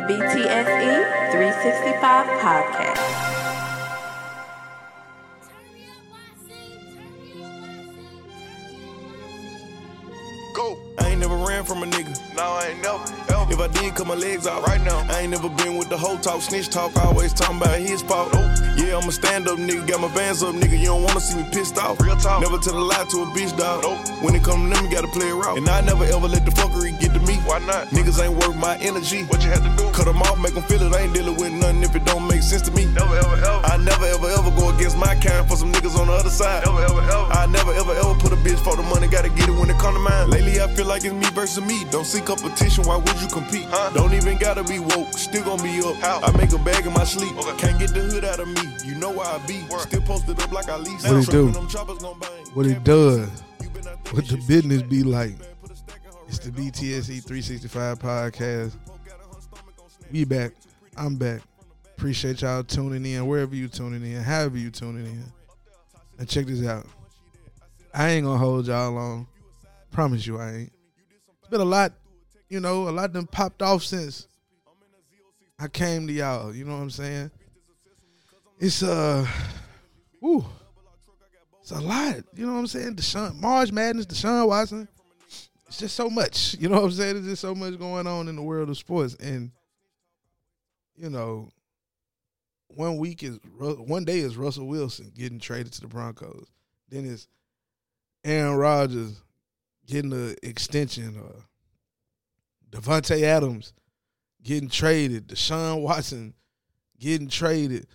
The BTSE 365 Podcast. Go. I ain't never ran from a nigga. No, I ain't never. Ever. If I did, cut my legs out right now. I ain't never been with the whole talk, snitch talk, always talking about his fault. Nope. Yeah, I'm a stand up nigga, got my bands up, nigga. You don't wanna see me pissed off. Real talk. Never tell a lie to a bitch, dog. Nope. When it come to them, you gotta play it raw. And I never ever let the fuckery get to me. Why not? Niggas ain't worth my energy. What you had to do? Cut them off, make them feel it. I ain't dealing with nothing if it don't make sense to me. Never ever ever. I never ever ever go against my kind for some niggas on the other side. Never ever ever. I never ever ever put a bitch for the money, gotta get it when it come to mine. Lately, I feel like it's me versus me. Don't see competition, why would you compete? Huh? Don't even gotta be woke, still gonna be up. How? I make a bag in my sleep. Okay. Can't get the hood out of me. You know where I be. Word. Still posted up like I lease. What he do? What he does? What the business be like? It's the BTSE 365 podcast. We back. I'm back. Appreciate y'all tuning in wherever you tuning in, however you tuning in. And check this out. I ain't gonna hold y'all long. Promise you I ain't. It's been a lot, you know, a lot done popped off since I came to y'all. You know what I'm saying? It's uh, woo, it's a lot. You know what I'm saying? Deshaun, March Madness, Deshaun Watson. It's just so much. You know what I'm saying? There's just so much going on in the world of sports, and you know, one week is one day is Russell Wilson getting traded to the Broncos. Then it's Aaron Rodgers getting the extension. Uh, Davante Adams getting traded. Deshaun Watson getting traded.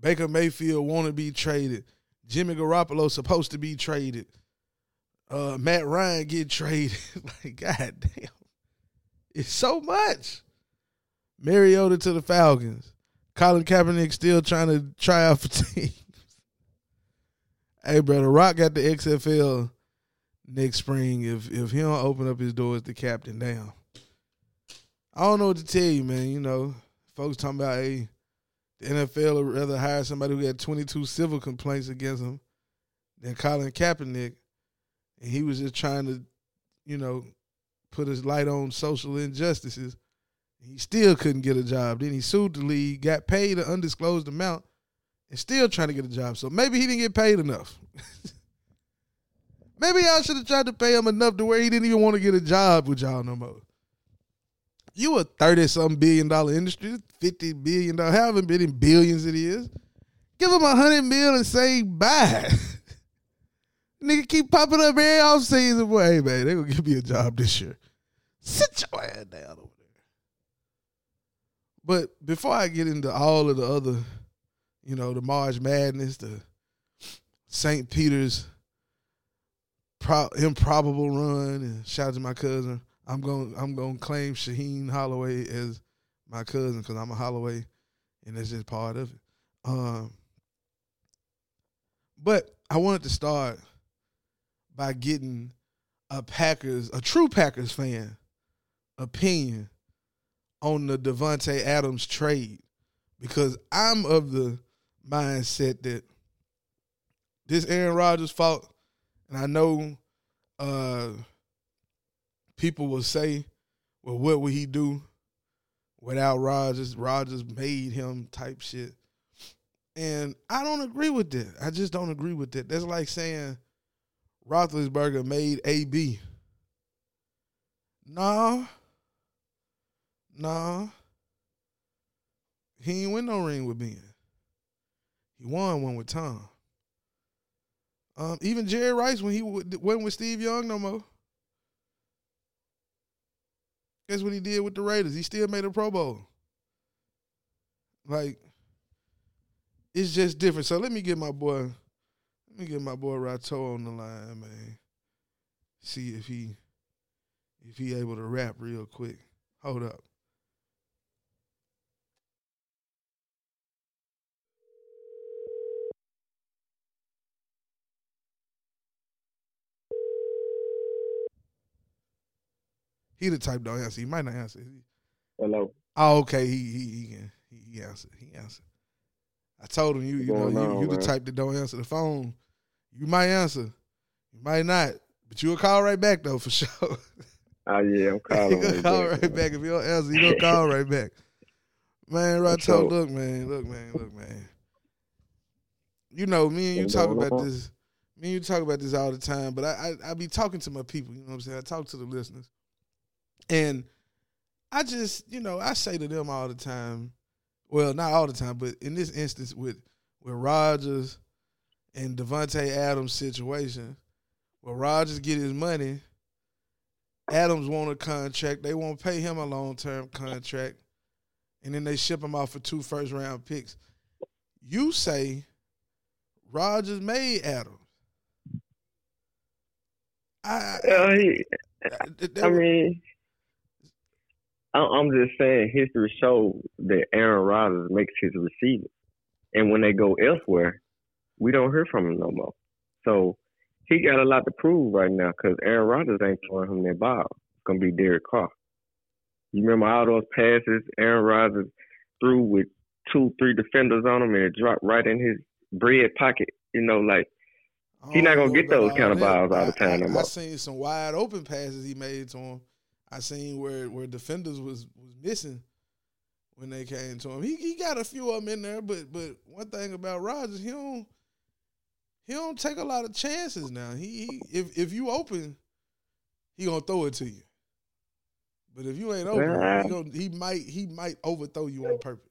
Baker Mayfield want to be traded. Jimmy Garoppolo supposed to be traded. Uh, Matt Ryan get traded. like, god damn. It's so much. Mariota to the Falcons. Colin Kaepernick still trying to try out for teams. hey, brother, Rock got the XFL next spring. If if he don't open up his doors to captain down. I don't know what to tell you, man. You know, folks talking about hey, the NFL would rather hire somebody who had 22 civil complaints against him than Colin Kaepernick, and he was just trying to, you know, put his light on social injustices. He still couldn't get a job. Then he sued the league, got paid an undisclosed amount, and still trying to get a job. So maybe he didn't get paid enough. maybe y'all should have tried to pay him enough to where he didn't even want to get a job with y'all no more. You a thirty something billion dollar industry, fifty billion dollar, however many billions it is. Give him a hundred mil and say bye. Nigga keep popping up every off season. Boy, hey man, they gonna give me a job this year. Sit your ass down over there. But before I get into all of the other, you know, the March Madness, the St. Peter's pro- improbable run, and shout out to my cousin I'm going I'm going to claim Shaheen Holloway as my cousin because I'm a Holloway, and that's just part of it. Um, but I wanted to start by getting a Packers, a true Packers fan, opinion on the Davante Adams trade because I'm of the mindset that this Aaron Rodgers fault, and I know. Uh, people will say, well, what would he do without Rodgers? Rodgers made him type shit. And I don't agree with that. I just don't agree with that. That's like saying Roethlisberger made AB. Nah. Nah. He ain't win no ring with Ben. He won one with Tom. Um, even Jerry Rice when he went with Steve Young no more. Guess what he did with the Raiders? He still made a Pro Bowl. Like, it's just different. So let me get my boy, let me get my boy Rato on the line, man. See if he if he able to rap real quick. Hold up. He the type don't answer. He might not answer. Hello. Oh, okay. He he he can he, he answered. He answered. I told him you you know you, you the type that don't answer the phone. You might answer. You might not. But you'll call right back though for sure. Oh yeah, I'm calling. you right, call back, right back. If you don't answer, you don't call right back. Man, right so, look, man, look, man, look, man. You know, me and you talk about this. Me and you talk about this all the time, but I, I I be talking to my people. You know what I'm saying? I talk to the listeners, and I just, you know, I say to them all the time. Well, not all the time, but in this instance with with Rodgers and Davante Adams situation, where Rodgers get his money, Adams want a contract. They won't pay him a long term contract and then they ship him off for two first round picks. You say Rodgers made Adams. I, he, I mean, I'm just saying history shows that Aaron Rodgers makes his receivers, and when they go elsewhere, we don't hear from him no more. So he got a lot to prove right now because Aaron Rodgers ain't throwing him that ball. It's gonna be Derek Carr. You remember all those passes Aaron Rodgers threw with two, three defenders on him and it dropped right in his bread pocket. You know, like he's not gonna oh, get those kind of balls all the time. I, I, I seen some wide open passes he made to him. I seen where where defenders was was missing when they came to him. He he got a few of them in there, but but one thing about Rodgers, he don't he don't take a lot of chances now. He, he if if you open, he gonna throw it to you. But if you ain't over, he, gonna, he might he might overthrow you on purpose.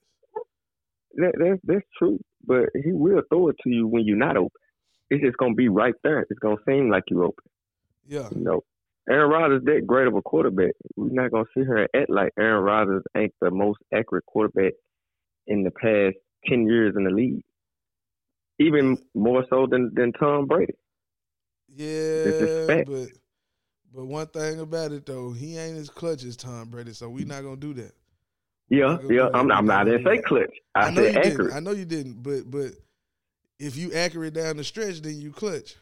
That, that's that's true, but he will throw it to you when you're not open. It's just gonna be right there. It's gonna seem like you're open. Yeah. You know, Aaron Rodgers that great of a quarterback. We're not gonna sit here and act like Aaron Rodgers ain't the most accurate quarterback in the past ten years in the league. Even more so than than Tom Brady. Yeah, but but one thing about it though, he ain't as clutch as Tom Brady, so we're not gonna do that. Yeah, yeah. I'm, I'm not. I didn't say clutch. I, I said accurate. Didn't. I know you didn't, but but if you accurate down the stretch, then you clutch.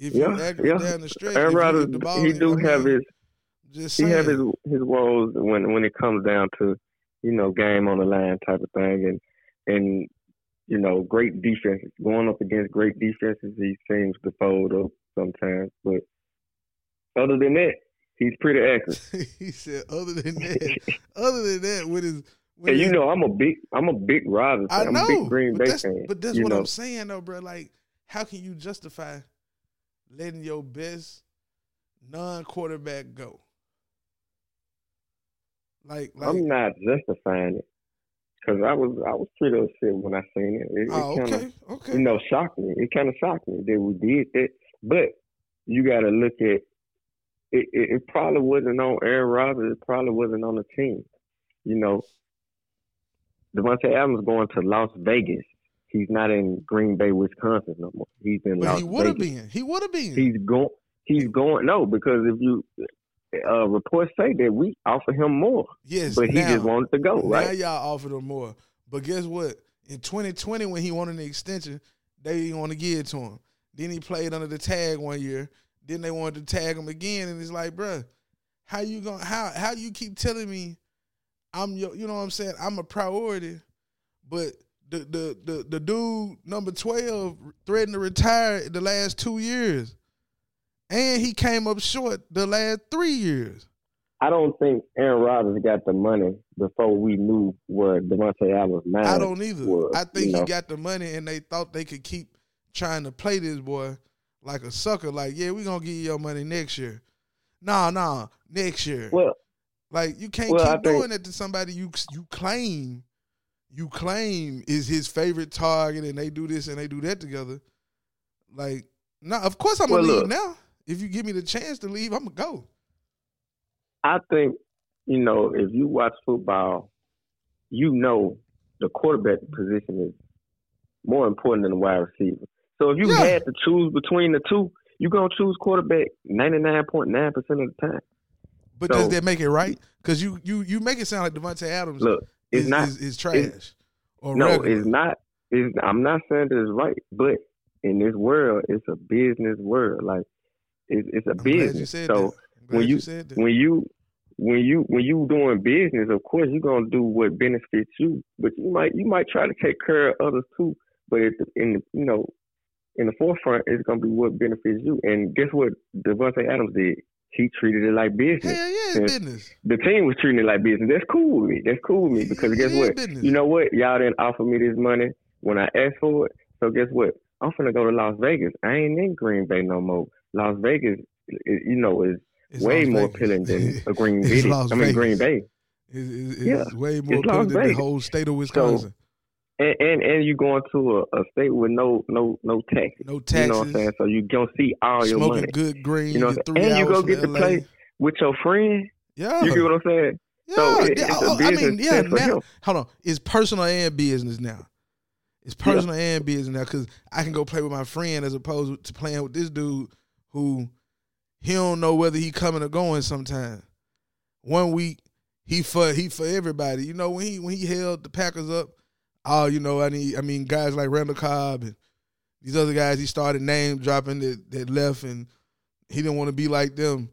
If yeah, you yeah. down the stretch, Aaron Rodgers, he do have his. Just he have his his woes when when it comes down to you know game on the line type of thing, and and you know great defenses going up against great defenses. He seems to fold up sometimes. But other than that, he's pretty accurate. he said, other than that, other than that, with his. With you know, I'm a big, I'm a big Rodgers. I know, I'm a big Green Bay that's, fan. But that's what know. I'm saying, though, bro. Like, how can you justify letting your best non-quarterback go? Like, like I'm not justifying it because I was I was pretty upset when I seen it. It, oh, it kinda, okay, okay. You know, shocked me. It kind of shocked me that we did that. But you got to look at it, it, it. probably wasn't on Aaron Rodgers. It probably wasn't on the team. You know, Davante Adams going to Las Vegas. He's not in Green Bay, Wisconsin no more. He's in but Las he would have been. He would have been. He's going. He's going. No, because if you uh, reports say that we offer him more. Yes, but he now, just wanted to go. Right now, y'all offered him more. But guess what? In 2020, when he wanted the extension, they didn't want to give it to him. Then he played under the tag one year. Then they wanted to tag him again, and it's like, bruh, how you going how how you keep telling me I'm your you know what I'm saying, I'm a priority, but the the the, the dude number twelve threatened to retire the last two years. And he came up short the last three years. I don't think Aaron Rodgers got the money before we knew where Davante Adams' mind I don't either. Was, I think he know? got the money, and they thought they could keep trying to play this boy like a sucker. Like, yeah, we gonna give you your money next year. Nah, nah, next year. Well, like you can't well, keep doing it to somebody you you claim you claim is his favorite target, and they do this and they do that together. Like, nah, of course I'm gonna well, leave look, now. If you give me the chance to leave, I'm gonna go. I think you know if you watch football, you know the quarterback position is more important than the wide receiver. So if you yeah. had to choose between the two, you're gonna choose quarterback ninety nine point nine percent of the time. But so, does that make it right? Because you you you make it sound like Davante Adams look, it's is, not is, is trash. It's, or no, regular. it's not. It's, I'm not saying that it's right, but in this world, it's a business world. Like it's, it's a I'm business. so when you, you when you when you when you doing business, of course you're gonna do what benefits you, but you might you might try to take care of others too. But in you know in the forefront, it's going to be what benefits you. And guess what Davante Adams did? He treated it like business. Hell yeah, business. The team was treating it like business. That's cool with me. That's cool with me because guess what? Business. You know what? Y'all didn't offer me this money when I asked for it. So guess what? I'm finna go to Las Vegas. I ain't in Green Bay no more. Las Vegas, you know, is It's way Las more Vegas. appealing than a Green Bay. I mean Green Bay. It's, it's, it's Yeah, way more appealing than the whole state of Wisconsin. And and, and you going to a, a state with no no no taxes. no You know what I'm saying? So you gonna see all your smoking money. good green. You know, and you go get to LA. play with your friend. Yeah, You get what I'm saying? yeah. So it- yeah. Oh, I mean, yeah. Now, hold on. It's personal and business now. It's personal and business now because I can go play with my friend as opposed to playing with this dude who he don't know whether he coming or going. Sometimes one week he for he for everybody. You know when he when he held the Packers up. Oh, you know I need. I mean guys like Randall Cobb and these other guys. He started name dropping that that left and he didn't want to be like them.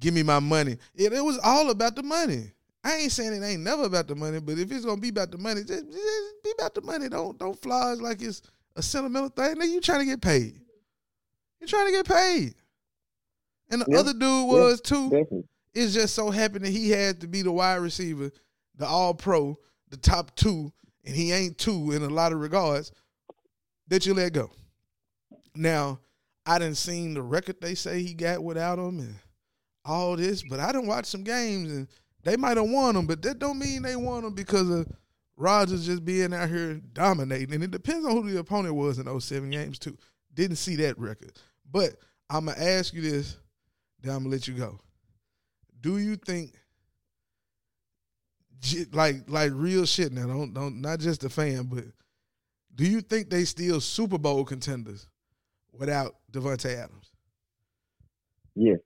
Give me my money. It, it was all about the money. I ain't saying it ain't never about the money, but if it's gonna be about the money, just, just be about the money. Don't don't fly us like it's a sentimental thing. Nigga, you trying to get paid. You trying to get paid. And the Yeah. other dude was too. Definitely. It's just so happened that he had to be the wide receiver, the all pro, the top two, and he ain't two in a lot of regards, that you let go. Now, I didn't seen the record they say he got without him and all this, but I didn't watch some games and they might have won them, but that don't mean they won them because of Rodgers just being out here dominating. And it depends on who the opponent was in those seven games too. Didn't see that record. But I'm gonna ask you this, then I'm gonna let you go. Do you think like like real shit now, don't don't not just a fan, but do you think they still Super Bowl contenders without Davante Adams? Yes.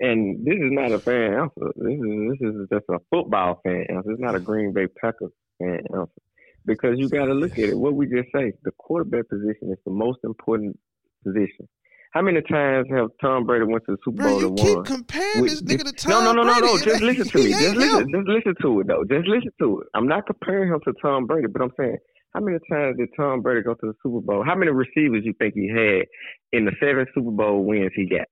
And this is not a fan answer. This is this is just a football fan answer. It's not a Green Bay Packers fan answer. Because you got to look at it. What we just say, the quarterback position is the most important position. How many times have Tom Brady went to the Super Bro, Bowl you and keep won? comparing with this nigga to no, Tom no, no, no, no. Brady. Just listen to me. Just listen. Just listen to it though. Just listen to it. I'm not comparing him to Tom Brady, but I'm saying how many times did Tom Brady go to the Super Bowl? How many receivers you think he had in the seven Super Bowl wins he got?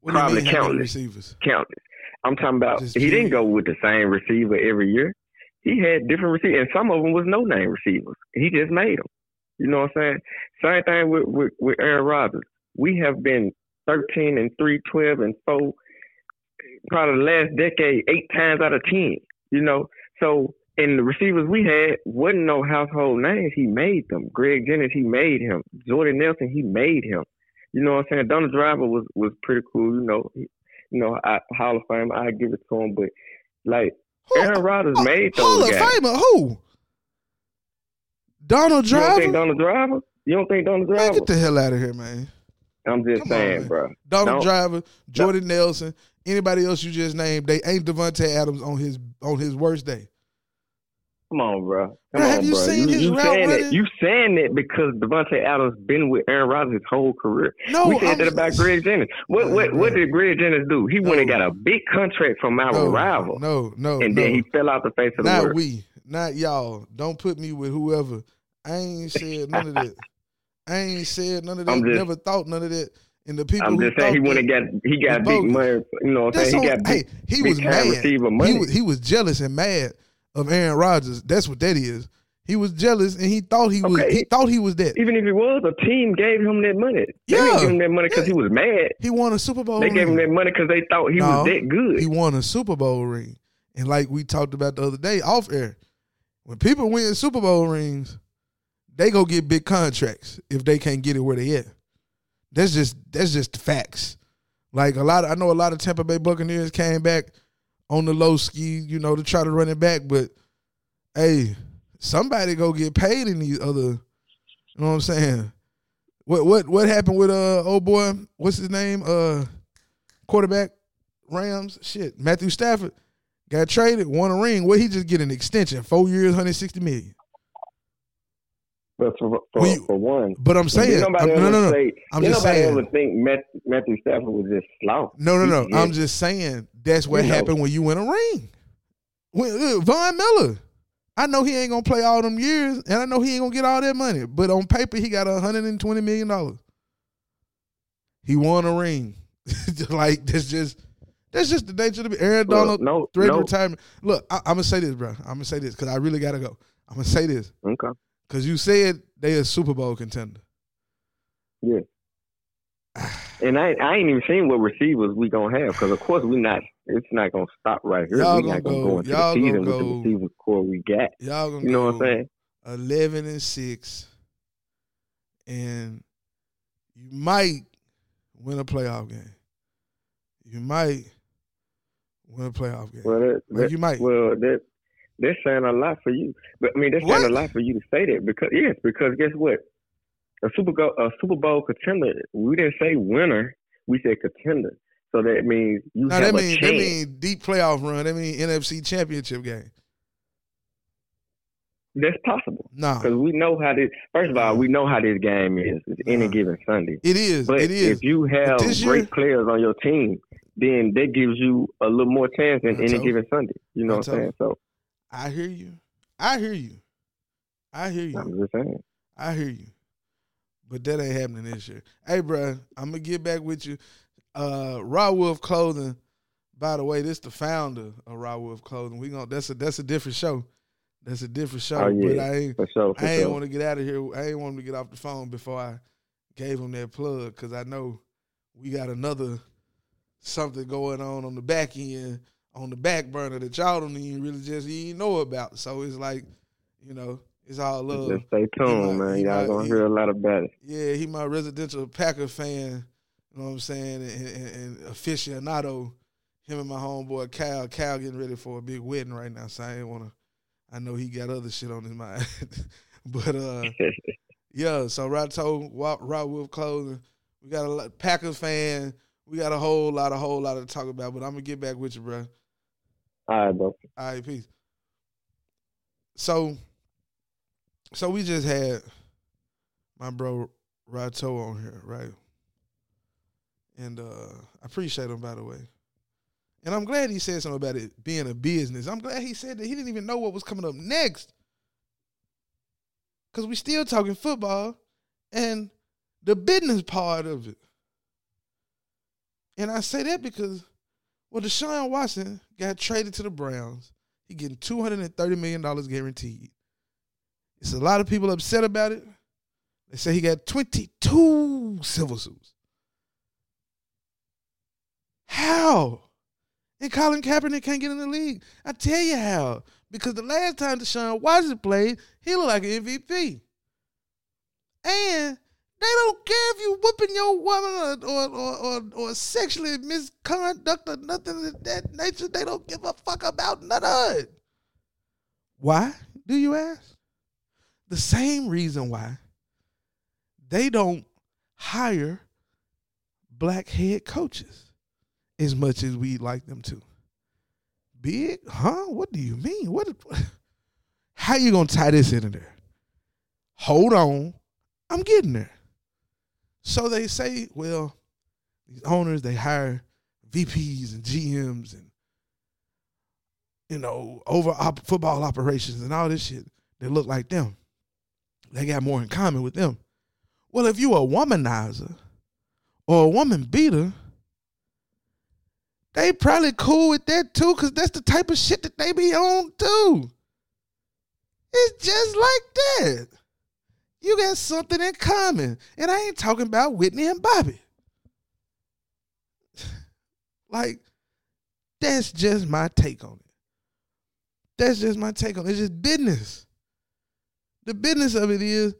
What you probably mean, countless. receivers. Countless. I'm talking about Just he didn't go with the same receiver every year. He had different receivers, and some of them was no name receivers. He just made them. You know what I'm saying? Same thing with with, with Aaron Rodgers. We have been 13 and 3, 12 and 4, probably the last decade, eight times out of 10. You know, so and the receivers we had wasn't no household names. He made them. Greg Jennings, he made him. Jordan Nelson, he made him. You know what I'm saying? Donald Driver was was pretty cool. You know, he, you know, I, Hall of Fame. I give it to him, but like Who- Aaron Rodgers Hall- made Hall those of guys. Famer, who? Donald You don't Driver? think Donald Driver? You don't think Donald Man, Driver? get the hell out of here, man. I'm just Come saying, man. bro. Donald Don't- Driver, Jordan Nelson, anybody else you just named, they ain't Davante Adams on his on his worst day. Come on, bro. Come Bro, have on, you bro. seen his you route saying running? it? You saying it because Davante Adams been with Aaron Rodgers his whole career. No, we said I'm- that about Greg Jennings. What Man, what what did Greg Jennings do? He went and got a big contract from our No, rival, no, no, and no. then he fell out the face of the not we, not y'all. Don't put me with whoever. I ain't said none of that. I ain't said none of that. Just- Never thought none of that. And the people I'm who just saying he went and got he got big money. You know what I'm saying? He got big, hey, he big was mad. receiver money. He was, he was jealous and mad of Aaron Rodgers. That's what that is. He was jealous and he thought he was. He thought he was that. Even if he was, a team gave him that money. They Yeah. didn't give him that money because Yeah. he was mad. He won a Super Bowl. They gave him that money because they thought he No, was that good. He won a Super Bowl ring. And like we talked about the other day off air, when people win Super Bowl rings, they go get big contracts if they can't get it where they at. That's just that's just facts. Like a lot of, I know a lot of Tampa Bay Buccaneers came back on the low ski, you know, to try to run it back, but hey, somebody go get paid in these other you know what I'm saying? What what what happened with uh old boy, what's his name? Uh quarterback Rams, shit. Matthew Stafford got traded, won a ring. What he just get an extension, four years, hundred sixty million. But for for, you- for one, But I'm saying, nobody I'm- no, no, no, say, I'm just nobody saying. ever think Matthew Stafford was just slow. no, no, no. He- I'm just saying that's what happened when you win a ring. When, uh, Von Miller, I know he ain't gonna play all them years, and I know he ain't gonna get all that money. But on paper, he got hundred and twenty million dollars. He won a ring. like that's just that's just the nature of the Aaron Well, Donald no, threatened no. retirement. Look, I, I'm gonna say this, bro. I'm gonna say this because I really gotta go. I'm gonna say this Okay. because you said they a Super Bowl contender. Yeah. And I I ain't even seen what receivers we gonna have because of course we not it's not gonna stop right here. Y'all we not gonna gonna go- go into y'all the gonna season with the receiver core we got. Y'all gonna You know go what I'm saying? eleven and six, and you might win a playoff game. You might win a playoff game. Well, that, that- you might. Well, that that's saying a lot for you. But I mean, that's saying a lot for you to say that because yes, because guess what? A Super Bowl, a Super Bowl contender. We didn't say winner. We said contender. So that means you Now have that a mean chance. that mean deep playoff run. That mean NFC Championship game. that's possible Nah, because we know how this. First of all, we know how this game is. It's any given Sunday. it is. But it is. if you have great year- players on your team, then that gives you a little more chance than any given Sunday. You know what I'm saying? So I hear you. I hear you. I hear you. I'm just saying. I hear you. But that ain't happening this year. Hey, bro, I'm gonna get back with you. Uh, Raw Wolf Clothing. By the way, this the founder of Raw Wolf Clothing. We gonna that's a that's a different show. That's a different show. Oh, yeah. But I ain't For sure. For I ain't sure. want to get out of here. I ain't want to get off the phone before I gave him that plug because I know we got another something going on on the back end, on the back burner that y'all don't even really just even know about. So it's like, you know, it's all love. Just stay tuned, man. Y'all gonna he- hear a lot about it. Yeah, he my residential Packer fan. You know what I'm saying? And, and, and aficionado. Him and my homeboy Cal. Cal getting ready for a big wedding right now, so I ain't wanna. I know he got other shit on his mind, but uh, yeah. So Rato, Raw Wolf Clothing. We got a lot, Packers fan. We got a whole lot, a whole lot to talk about. But I'm gonna get back with you, bro. All right, bro. All right, peace. So, so we just had my bro Rato on here, right? And uh I appreciate him by the way. And I'm glad he said something about it being a business. I'm glad he said that he didn't even know what was coming up next. Cause we still talking football and the business part of it. And I say that because well, Deshaun Watson got traded to the Browns. He getting two hundred and thirty million dollars guaranteed. It's a lot of people upset about it. They say he got twenty two civil suits. How? And Colin Kaepernick can't get in the league. I tell you how. Because the last time Deshaun Watson played, he looked like an MVP. And they don't care if you whooping your woman or or, or, or, sexually misconduct or nothing of that nature. They don't give a fuck about none of it. Why, do you ask? The same reason why they don't hire black head coaches as much as we'd like them to. Big? Huh? What do you mean? What? How you gonna tie this in there? Hold on, I'm getting there. So they say, well, these owners they hire VPs and GMs and you know over op- football operations and all this shit that look like them. They got more in common with them. Well, if you a womanizer or a woman beater, they probably cool with that too, cause that's the type of shit that they be on too. It's just like that. You got something in common. And I ain't talking about Whitney and Bobby. like, that's just my take on it. That's just my take on it. It's just business. The business of it is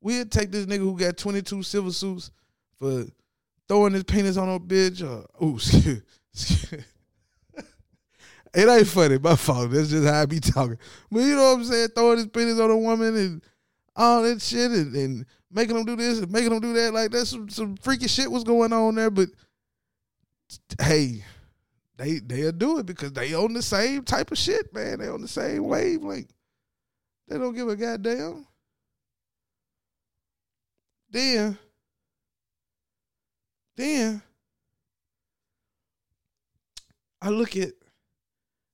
we'll take this nigga who got 22 civil suits for throwing his penis on a bitch or, ooh, excuse, excuse. It ain't funny, my fault. That's just how I be talking. But you know what I'm saying? Throwing his penis on a woman and all that shit and, and making them do this and making them do that. Like that's some, some freaky shit was going on there. But hey, they they'll do it because they on the same type of shit, man. They on the same wavelength. They don't give a goddamn. Then, then I look at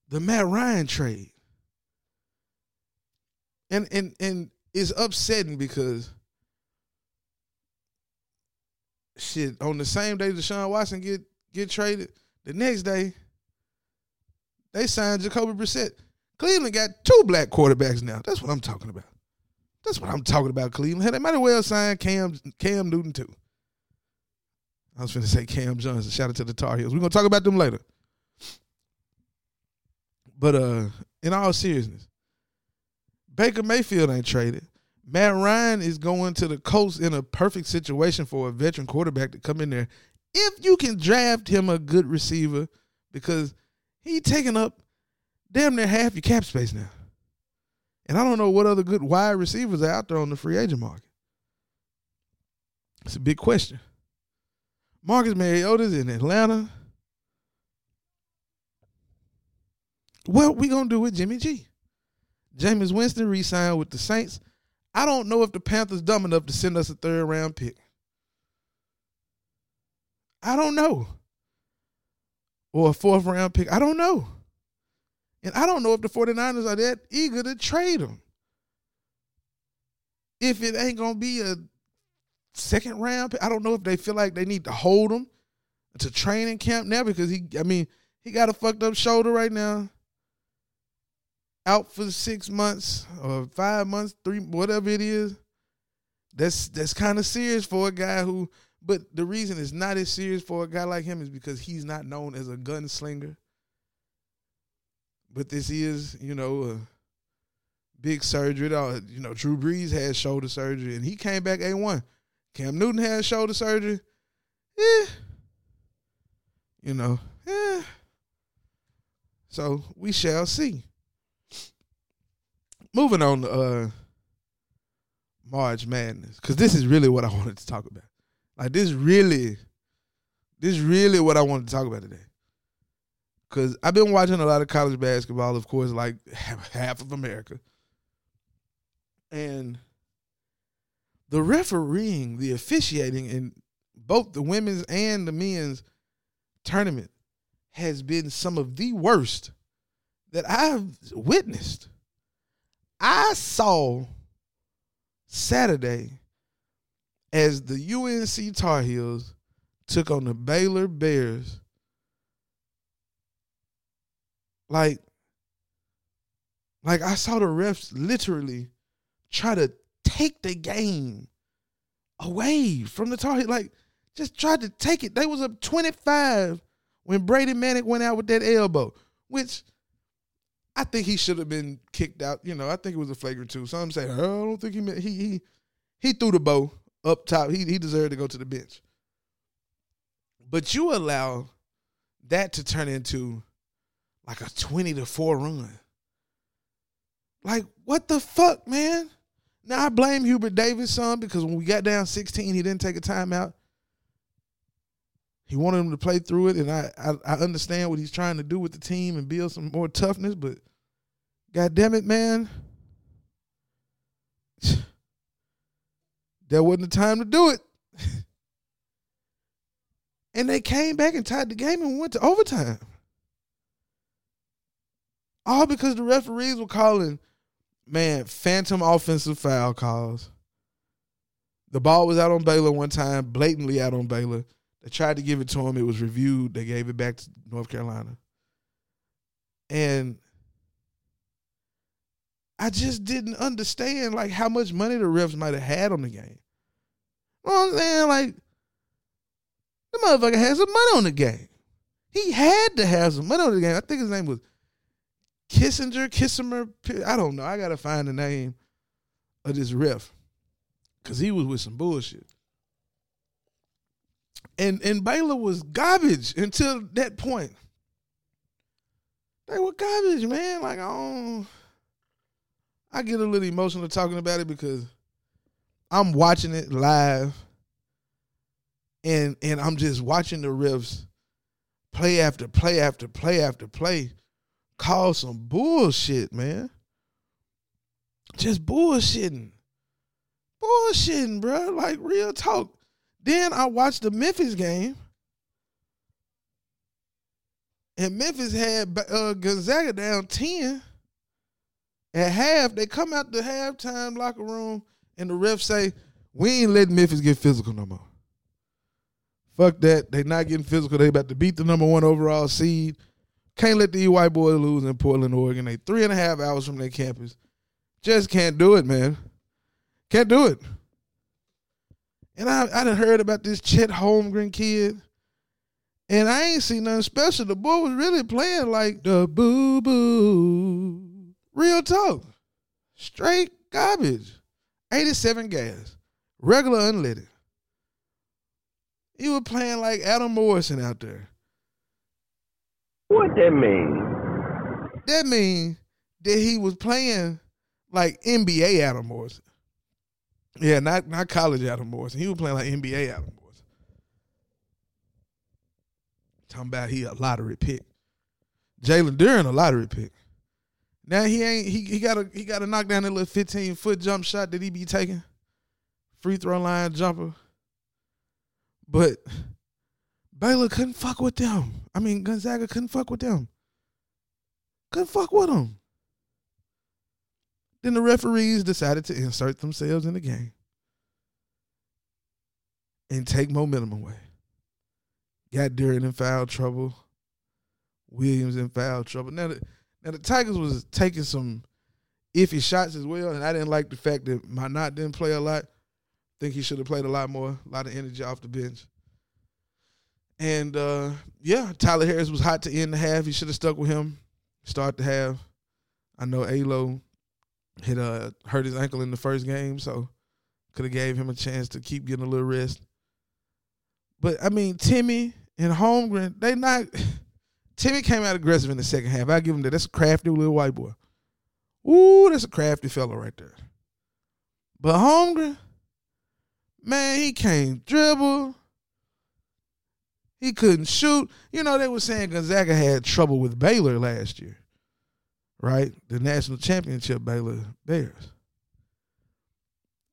the Matt Ryan trade. And and and it's upsetting because shit, on the same day Deshaun Watson get get traded. The next day, they signed Jacoby Brissett. Cleveland got two black quarterbacks now. That's what I'm talking about. That's what I'm talking about, Cleveland. They might as well sign Cam Cam Newton too. I was going to say Cam Johnson. Shout out to the Tar Heels. We're to talk about them later. But uh, in all seriousness, Baker Mayfield ain't traded. Matt Ryan is going to the Colts in a perfect situation for a veteran quarterback to come in there. If you can draft him a good receiver, because he taking up damn near half your cap space now. And I don't know what other good wide receivers are out there on the free agent market. It's a big question. Marcus Mariota's in Atlanta. What we gonna do with Jimmy G? Jameis Winston re-signed with the Saints. I don't know if the Panthers dumb enough to send us a third round pick. I don't know. Or a fourth round pick. I don't know. And I don't know if the 49ers are that eager to trade him. If it ain't going to be a second round pick, I don't know if they feel like they need to hold him to training camp now because he, I mean, he got a fucked up shoulder right now. Out for six months or five months, three, whatever it is. That's that's kind of serious for a guy who but the reason it's not as serious for a guy like him is because he's not known as a gunslinger. But this is, you know, a big surgery. Uh, you know, Drew Brees had shoulder surgery and he came back A1. Cam Newton had shoulder surgery. Yeah. You know, yeah. So we shall see. Moving on to uh March Madness, because this is really what I wanted to talk about. Like this really, this really what I wanted to talk about today. Cause I've been watching a lot of college basketball, of course, like half of America. And the refereeing, the officiating in both the women's and the men's tournament has been some of the worst that I've witnessed. I saw Saturday as the UNC Tar Heels took on the Baylor Bears, like, like I saw the refs literally try to take the game away from the Tar Heels, like just tried to take it. They was up twenty five when Brady Manek went out with that elbow, which I think he should have been kicked out. You know, I think it was a flagrant two. Some say, oh, I don't think he he he he threw the bow up top. He he deserved to go to the bench. But you allow that to turn into like a 20 to 4 run. Like, what the fuck, man? Now I blame Hubert Davis some because when we got down 16, he didn't take a timeout. He wanted him to play through it, and I, I, I understand what he's trying to do with the team and build some more toughness, but god damn it, man. There wasn't the time to do it. and they came back and tied the game and went to overtime. All because the referees were calling, man, phantom offensive foul calls. The ball was out on Baylor one time, blatantly out on Baylor. They tried to give it to him. It was reviewed. They gave it back to North Carolina. And I just didn't understand like how much money the refs might have had on the game. You know what I'm saying? Like the motherfucker had some money on the game. He had to have some money on the game. I think his name was Kissinger, Kissimer. I don't know. I gotta find the name of this ref because he was with some bullshit. And and Baylor was garbage until that point. They were garbage, man. Like I don't. I get a little emotional talking about it because I'm watching it live and and I'm just watching the refs play after play after play after play call some bullshit, man. Just bullshitting. Bullshitting, bro. Like real talk. Then I watched the Memphis game. And Memphis had uh, Gonzaga down 10. At half, they come out the halftime locker room and the refs say, We ain't letting Memphis get physical no more. Fuck that. They not getting physical. They about to beat the number one overall seed. Can't let these white boys lose in Portland, Oregon. They three and a half hours from their campus. Just can't do it, man. Can't do it. And I I done heard about this Chet Holmgren kid. And I ain't seen nothing special. The boy was really playing like the boo boo. Real talk. Straight garbage. 87 gas. Regular unleaded. He was playing like Adam Morrison out there. What that mean? That mean that he was playing like NBA Adam Morrison. Yeah, not not college Adam Morrison. He was playing like NBA Adam Morrison. Talking about he a lottery pick. Jalen Duren a lottery pick. Now he ain't he he got to he got to knock down that little fifteen foot jump shot that he be taking, free throw line jumper. But Baylor couldn't fuck with them. I mean Gonzaga couldn't fuck with them. Couldn't fuck with them. Then the referees decided to insert themselves in the game and take momentum away. Got Duren in foul trouble. Williams in foul trouble. Now now the Tigers was taking some iffy shots as well, and I didn't like the fact that my not didn't play a lot. Think he should have played a lot more, a lot of energy off the bench. And uh, yeah, Tyler Harris was hot to end the half. He should have stuck with him. Start the half. I know Alo had uh, hurt his ankle in the first game, so could have gave him a chance to keep getting a little rest. But I mean, Timme and Holmgren, they not. Timme came out aggressive in the second half. I give him that. That's a crafty little white boy. Ooh, that's a crafty fellow right there. But Holmgren, man, he can't dribble. He couldn't shoot. You know, they were saying Gonzaga had trouble with Baylor last year, right? The national championship Baylor Bears.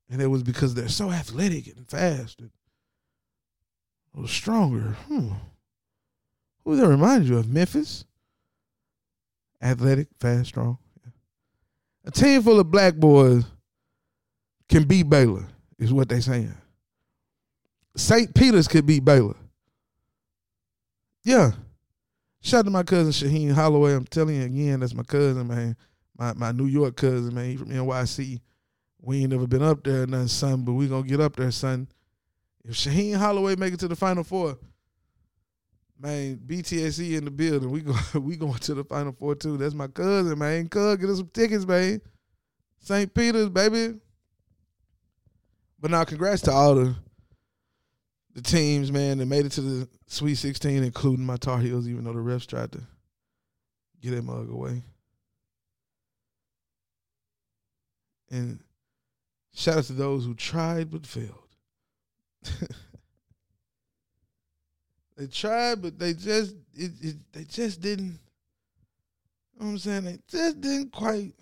And it was because they're so athletic and fast and stronger. Hmm. Who does that remind you of? Memphis? Athletic, fast, strong. A team full of black boys can beat Baylor, is what they're saying. St. Peter's could beat Baylor. Yeah. Shout out to my cousin Shaheen Holloway. I'm telling you again, that's my cousin, man. My my New York cousin, man. He from NYC. We ain't never been up there, nothing, son, but we gonna get up there, son. If Shaheen Holloway make it to the Final Four, man, BTSE in the building. We go we going to the Final Four too. That's my cousin, man. Cuz, get us some tickets, man. St. Peter's, baby. But now, congrats to all the the teams, man, that made it to the Sweet 16, including my Tar Heels, even though the refs tried to get that mug away. And shout out to those who tried but failed. they tried, but they just it, it, they just didn't. You know what I'm saying? They just didn't quite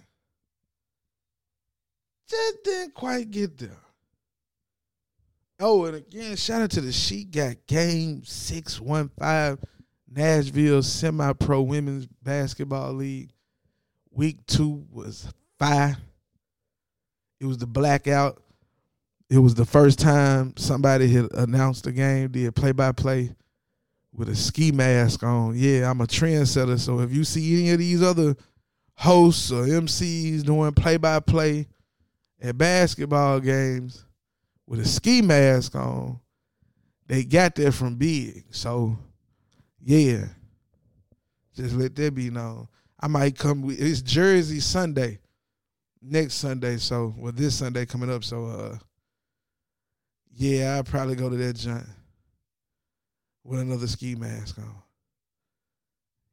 just didn't quite get there. Oh, and again, shout out to the Sheet Got Game 615 Nashville Semi Pro Women's Basketball League. Week two was fire. It was the blackout. It was the first time somebody had announced the game, did play by play with a ski mask on. Yeah, I'm a trendsetter. So if you see any of these other hosts or MCs doing play by play at basketball games with a ski mask on, they got that from Big. So yeah, just let that be known. I might come. With, it's Jersey Sunday, next Sunday. So well, this Sunday coming up. So uh, yeah, I'll probably go to that joint with another ski mask on.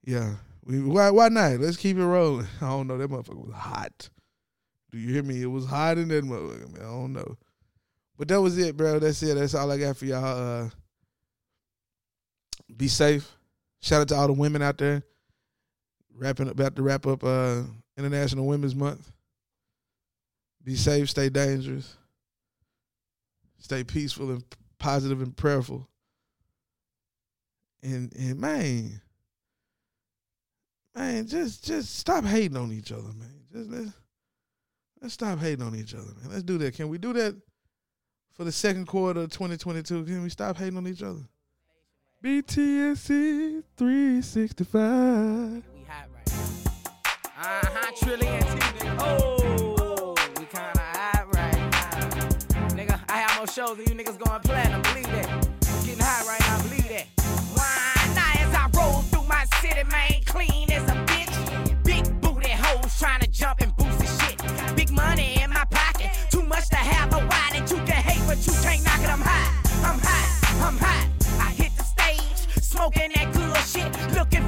Yeah, we, why why not? Let's keep it rolling. I don't know. That motherfucker was hot. Do you hear me? It was hot in that motherfucker. Man. I don't know. But that was it, bro. That's it. That's all I got for y'all. Uh, be safe. Shout out to all the women out there. Wrapping about to wrap up uh, International Women's Month. Be safe. Stay dangerous. Stay peaceful and positive and prayerful. And and man, man, just just stop hating on each other, man. Just let's let's stop hating on each other, man. Let's do that. Can we do that? for the second quarter of 2022. Can we stop hating on each other? BTSC 365. We hot right now. Uh huh, trillion. Oh, we kinda hot right now. Nigga, I have more shows than you niggas going platinum. Believe that. I'm getting hot right clean as a bitch. Big booty hoes trying to jump and boost the shit. Big money in my pocket. Too much to have a wide and you can hate, but you can't knock it. I'm hot. I'm hot. I'm hot. I hit the stage, smoking that good shit. Looking